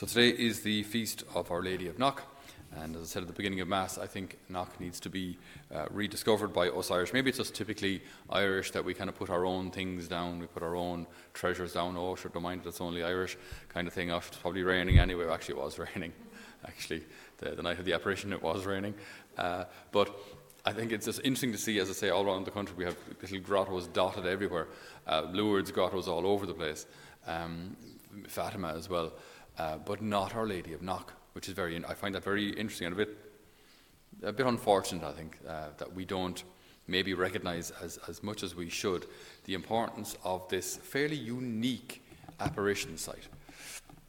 So today is the feast of Our Lady of Knock. And as I said at the beginning of Mass, I think Knock needs to be uh, rediscovered by us Irish. Maybe it's just typically Irish that we kind of put our own things down, we put our own treasures down. Oh, sure, don't mind, it's only Irish kind of thing. Oh, it's probably raining anyway. Actually, it was raining. Actually, the, the night of the apparition, it was raining. Uh, but I think it's just interesting to see, as I say, all around the country, we have little grottos dotted everywhere. Uh, Lourdes grottos all over the place. Um, Fatima as well uh, but not Our Lady of Knock, which is very, I find that very interesting and a bit, a bit unfortunate, I think, uh, that we don't maybe recognize as, as much as we should the importance of this fairly unique apparition site.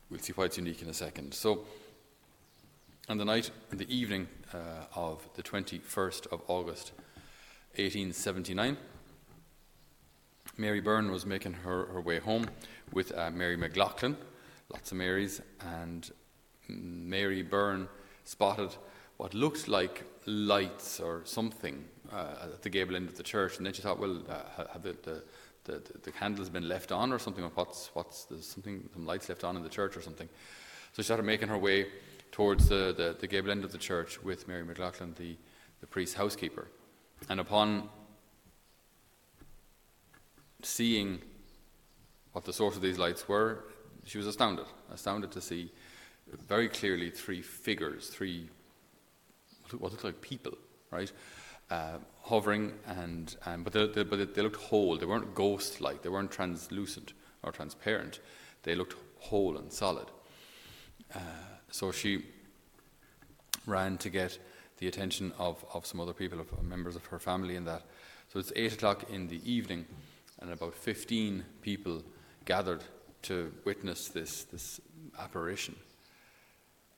We'll see why it's unique in a second. So, on the night, in the evening uh, of the 21st of August, 1879, Mary Byrne was making her, her way home with uh, Mary McLoughlin, lots of Marys, and Mary Byrne spotted what looked like lights or something uh, at the gable end of the church, and then she thought, well, uh, have the, the, the, the, candles been left on or something? What's, what's there's something, some lights left on in the church or something? So she started making her way towards the, the, the gable end of the church with Mary McLoughlin, the, the priest's housekeeper. And upon seeing what the source of these lights were, she was astounded, astounded to see very clearly three figures, three what looked like people, right, uh, hovering, and, and but, they, they, but they looked whole. They weren't ghost-like. They weren't translucent or transparent. They looked whole and solid. Uh, so she ran to get the attention of, of some other people, of members of her family, and that. So it's eight o'clock in the evening, and about fifteen people gathered to witness this, this apparition.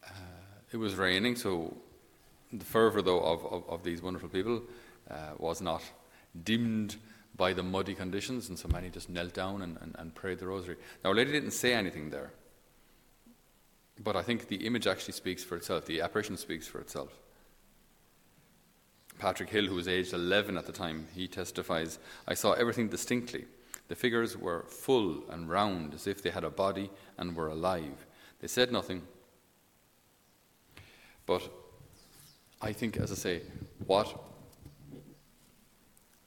Uh, it was raining, so the fervour, though, of, of, of, these wonderful people uh, was not dimmed by the muddy conditions, and so many just knelt down and, and, and prayed the rosary. Now, Our Lady didn't say anything there, but I think the image actually speaks for itself, the apparition speaks for itself. Patrick Hill, who was aged 11 at the time, he testifies I saw everything distinctly. The figures were full and round, as if they had a body and were alive. They said nothing. But I think, as I say, what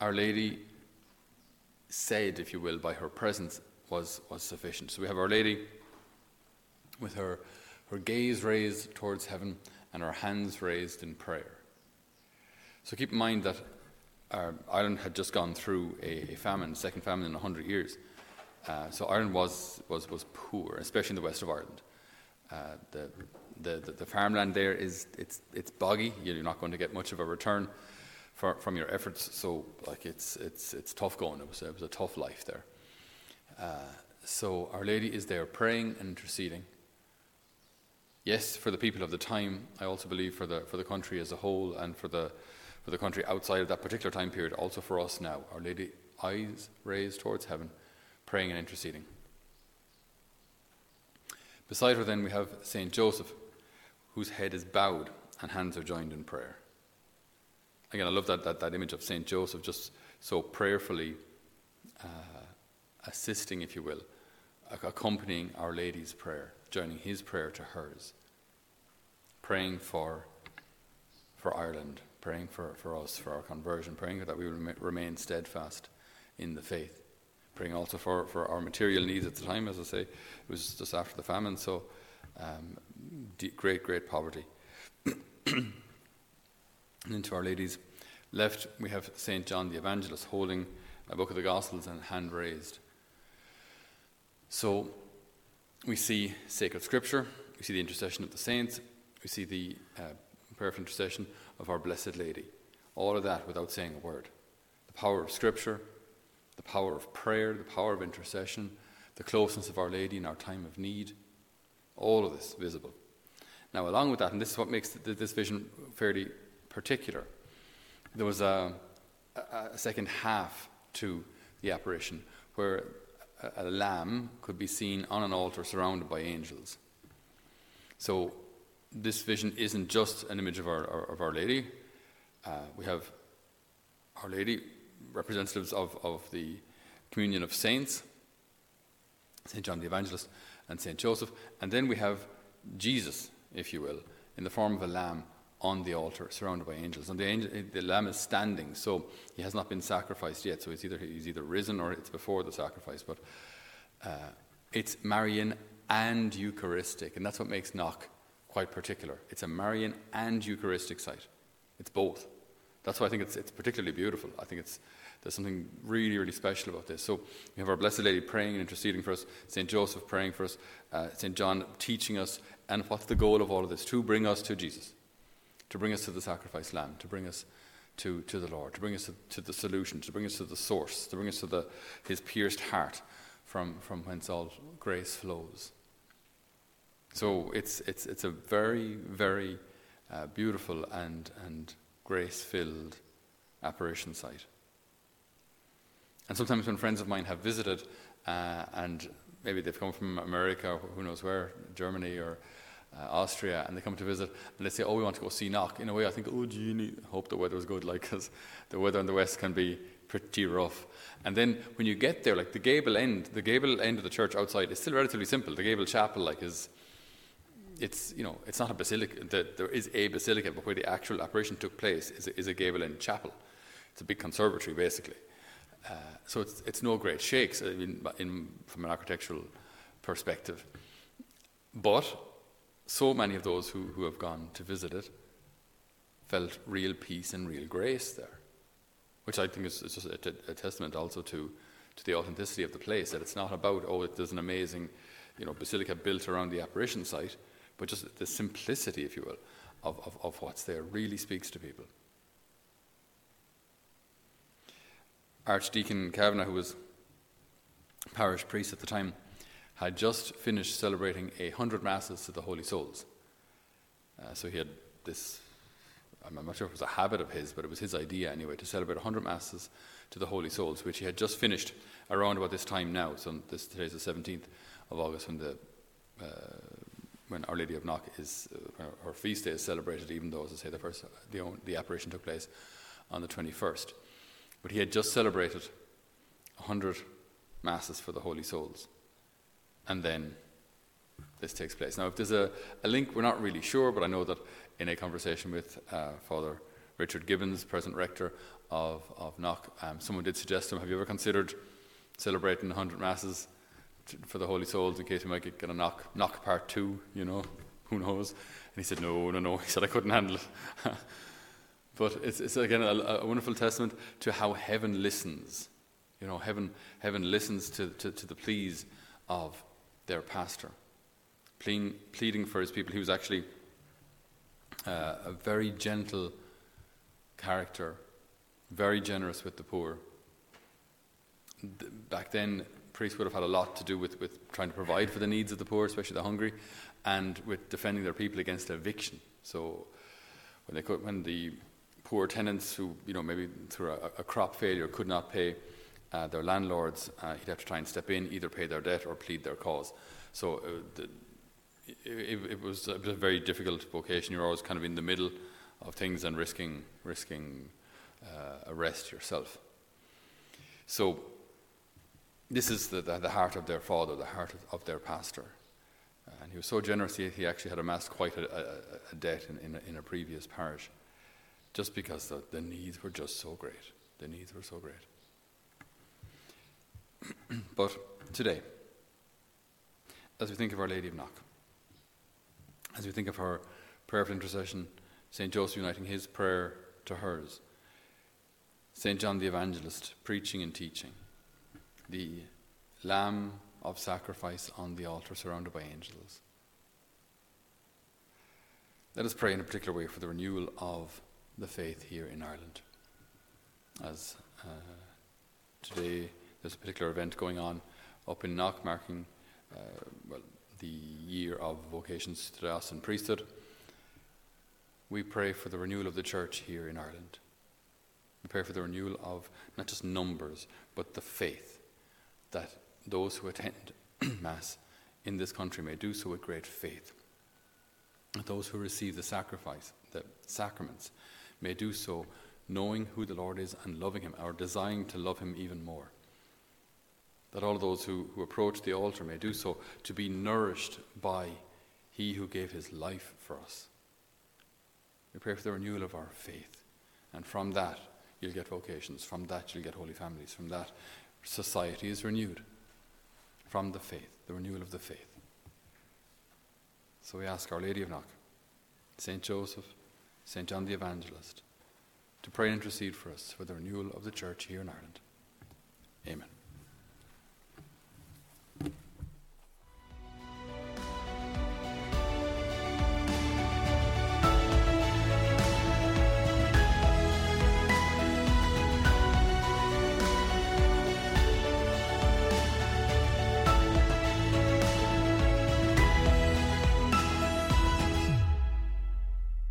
Our Lady said, if you will, by her presence was, was sufficient. So we have Our Lady with her, her gaze raised towards heaven and her hands raised in prayer. So keep in mind that uh, Ireland had just gone through a, a famine, second famine in 100 years. Uh, so Ireland was, was, was poor, especially in the west of Ireland. Uh, the, the, the, the, farmland there is it's, it's boggy. You're not going to get much of a return for, from your efforts. So like it's, it's, it's tough going. It was, it was a tough life there. Uh, so Our Lady is there praying and interceding. Yes, for the people of the time. I also believe for the, for the country as a whole and for the, for the country outside of that particular time period, also for us now. Our Lady, eyes raised towards heaven, praying and interceding. Beside her, then, we have Saint Joseph, whose head is bowed and hands are joined in prayer. Again, I love that, that, that image of Saint Joseph just so prayerfully uh, assisting, if you will, accompanying Our Lady's prayer, joining his prayer to hers, praying for, for Ireland, praying for, for us, for our conversion, praying that we will remain steadfast in the faith. Praying also for, for our material needs at the time, as I say, it was just after the famine, so um, great, great poverty. and into Our Lady's left, we have St. John the Evangelist holding a book of the Gospels and hand raised. So we see sacred scripture, we see the intercession of the saints, we see the uh, prayer for intercession of Our Blessed Lady. All of that without saying a word. The power of Scripture, the power of prayer, the power of intercession, the closeness of Our Lady in our time of need, all of this visible. Now, along with that, and this is what makes this vision fairly particular, there was a, a second half to the apparition where a, a lamb could be seen on an altar surrounded by angels. So this vision isn't just an image of Our, of our Lady. Uh, we have Our Lady, representatives of, of the communion of saints, St. John the Evangelist and St. Joseph, and then we have Jesus, if you will, in the form of a lamb on the altar, surrounded by angels. And the, angel, the lamb is standing, so he has not been sacrificed yet. So it's either he's either risen or it's before the sacrifice. But uh, it's Marian and Eucharistic, and that's what makes Knock quite particular. It's a Marian and Eucharistic site. It's both. That's why I think it's, it's particularly beautiful. I think it's, there's something really, really special about this. So we have our Blessed Lady praying and interceding for us, St. Joseph praying for us, uh, St. John teaching us, and what's the goal of all of this? To bring us to Jesus, to bring us to the sacrificed lamb, to bring us to, to the Lord, to bring us to, to the solution, to bring us to the source, to bring us to the, his pierced heart from, from whence all grace flows. So it's, it's, it's a very, very uh, beautiful and, and grace filled apparition site. And sometimes when friends of mine have visited, uh, and maybe they've come from America who knows where, Germany or uh, Austria, and they come to visit, and they say, "Oh, we want to go see Knock." In a way, I think, "Oh, gee, need, hope the weather weather's good," like because the weather in the west can be pretty rough. And then when you get there, like the gable end, the gable end of the church outside is still relatively simple. The gable chapel, like, is it's you know it's not a basilica. The, there is a basilica, but where the actual apparition took place is a, is a chapel. It's a big conservatory, basically. Uh, so it's, it's no great shakes in, in, from an architectural perspective. But so many of those who, who have gone to visit it felt real peace and real grace there, which I think is, is just a, a, testament also to, to the authenticity of the place, that it's not about, oh, there's an amazing you know, basilica built around the apparition site, but just the simplicity, if you will, of, of, of what's there really speaks to people. Archdeacon Cavanagh, who was parish priest at the time, had just finished celebrating a hundred masses to the Holy Souls. Uh, so he had this, I'm not sure if it was a habit of his, but it was his idea anyway, to celebrate a hundred masses to the Holy Souls, which he had just finished around about this time now. So this, today's the 17th of August when the uh, when Our Lady of Knock is uh, her feast day is celebrated, even though, as I say, the first the, the apparition took place on the 21st. But he had just celebrated 100 masses for the holy souls. And then this takes place. Now, if there's a, a link, we're not really sure, but I know that in a conversation with uh, Father Richard Gibbons, present rector of, of Knock, um, someone did suggest to him, Have you ever considered celebrating 100 masses for the holy souls in case we might get, get a knock, knock part two, you know? Who knows? And he said, No, no, no. He said, I couldn't handle it. But it's, it's again a, a, wonderful testament to how heaven listens. You know, heaven, heaven listens to, to, to the pleas of their pastor, pleading, pleading for his people. He was actually uh, a very gentle character, very generous with the poor. Back then, priests would have had a lot to do with, with trying to provide for the needs of the poor, especially the hungry, and with defending their people against eviction. So when, they could, when the poor tenants who, you know, maybe through a, a crop failure could not pay uh, their landlords, uh, he'd have to try and step in, either pay their debt or plead their cause. So uh, the, it, it, was a, very difficult vocation. You're always kind of in the middle of things and risking risking uh, arrest yourself. So this is the, the, the, heart of their father, the heart of, of their pastor. And he was so generous, he, he actually had amassed quite a, a, a debt in, in, a, in a previous parish just because the, the needs were just so great. The needs were so great. but today, as we think of Our Lady of Knock, as we think of her prayer of intercession, St. Joseph uniting his prayer to hers, St. John the Evangelist preaching and teaching, the Lamb of sacrifice on the altar surrounded by angels. Let us pray in a particular way for the renewal of the faith here in Ireland. As uh, today there's a particular event going on up in Knock, marking uh, well, the year of vocations to the diocesan priesthood. We pray for the renewal of the church here in Ireland. We pray for the renewal of not just numbers, but the faith that those who attend Mass in this country may do so with great faith. That those who receive the sacrifice, the sacraments, may do so knowing who the Lord is and loving Him, or desiring to love Him even more. That all those who, who approach the altar may do so to be nourished by He who gave his life for us. We pray for the renewal of our faith. And from that, you'll get vocations. From that, you'll get holy families. From that, society is renewed. From the faith, the renewal of the faith. So we ask Our Lady of Knock, St. Joseph, St. John the Evangelist, to pray and intercede for us for the renewal of the church here in Ireland. Amen.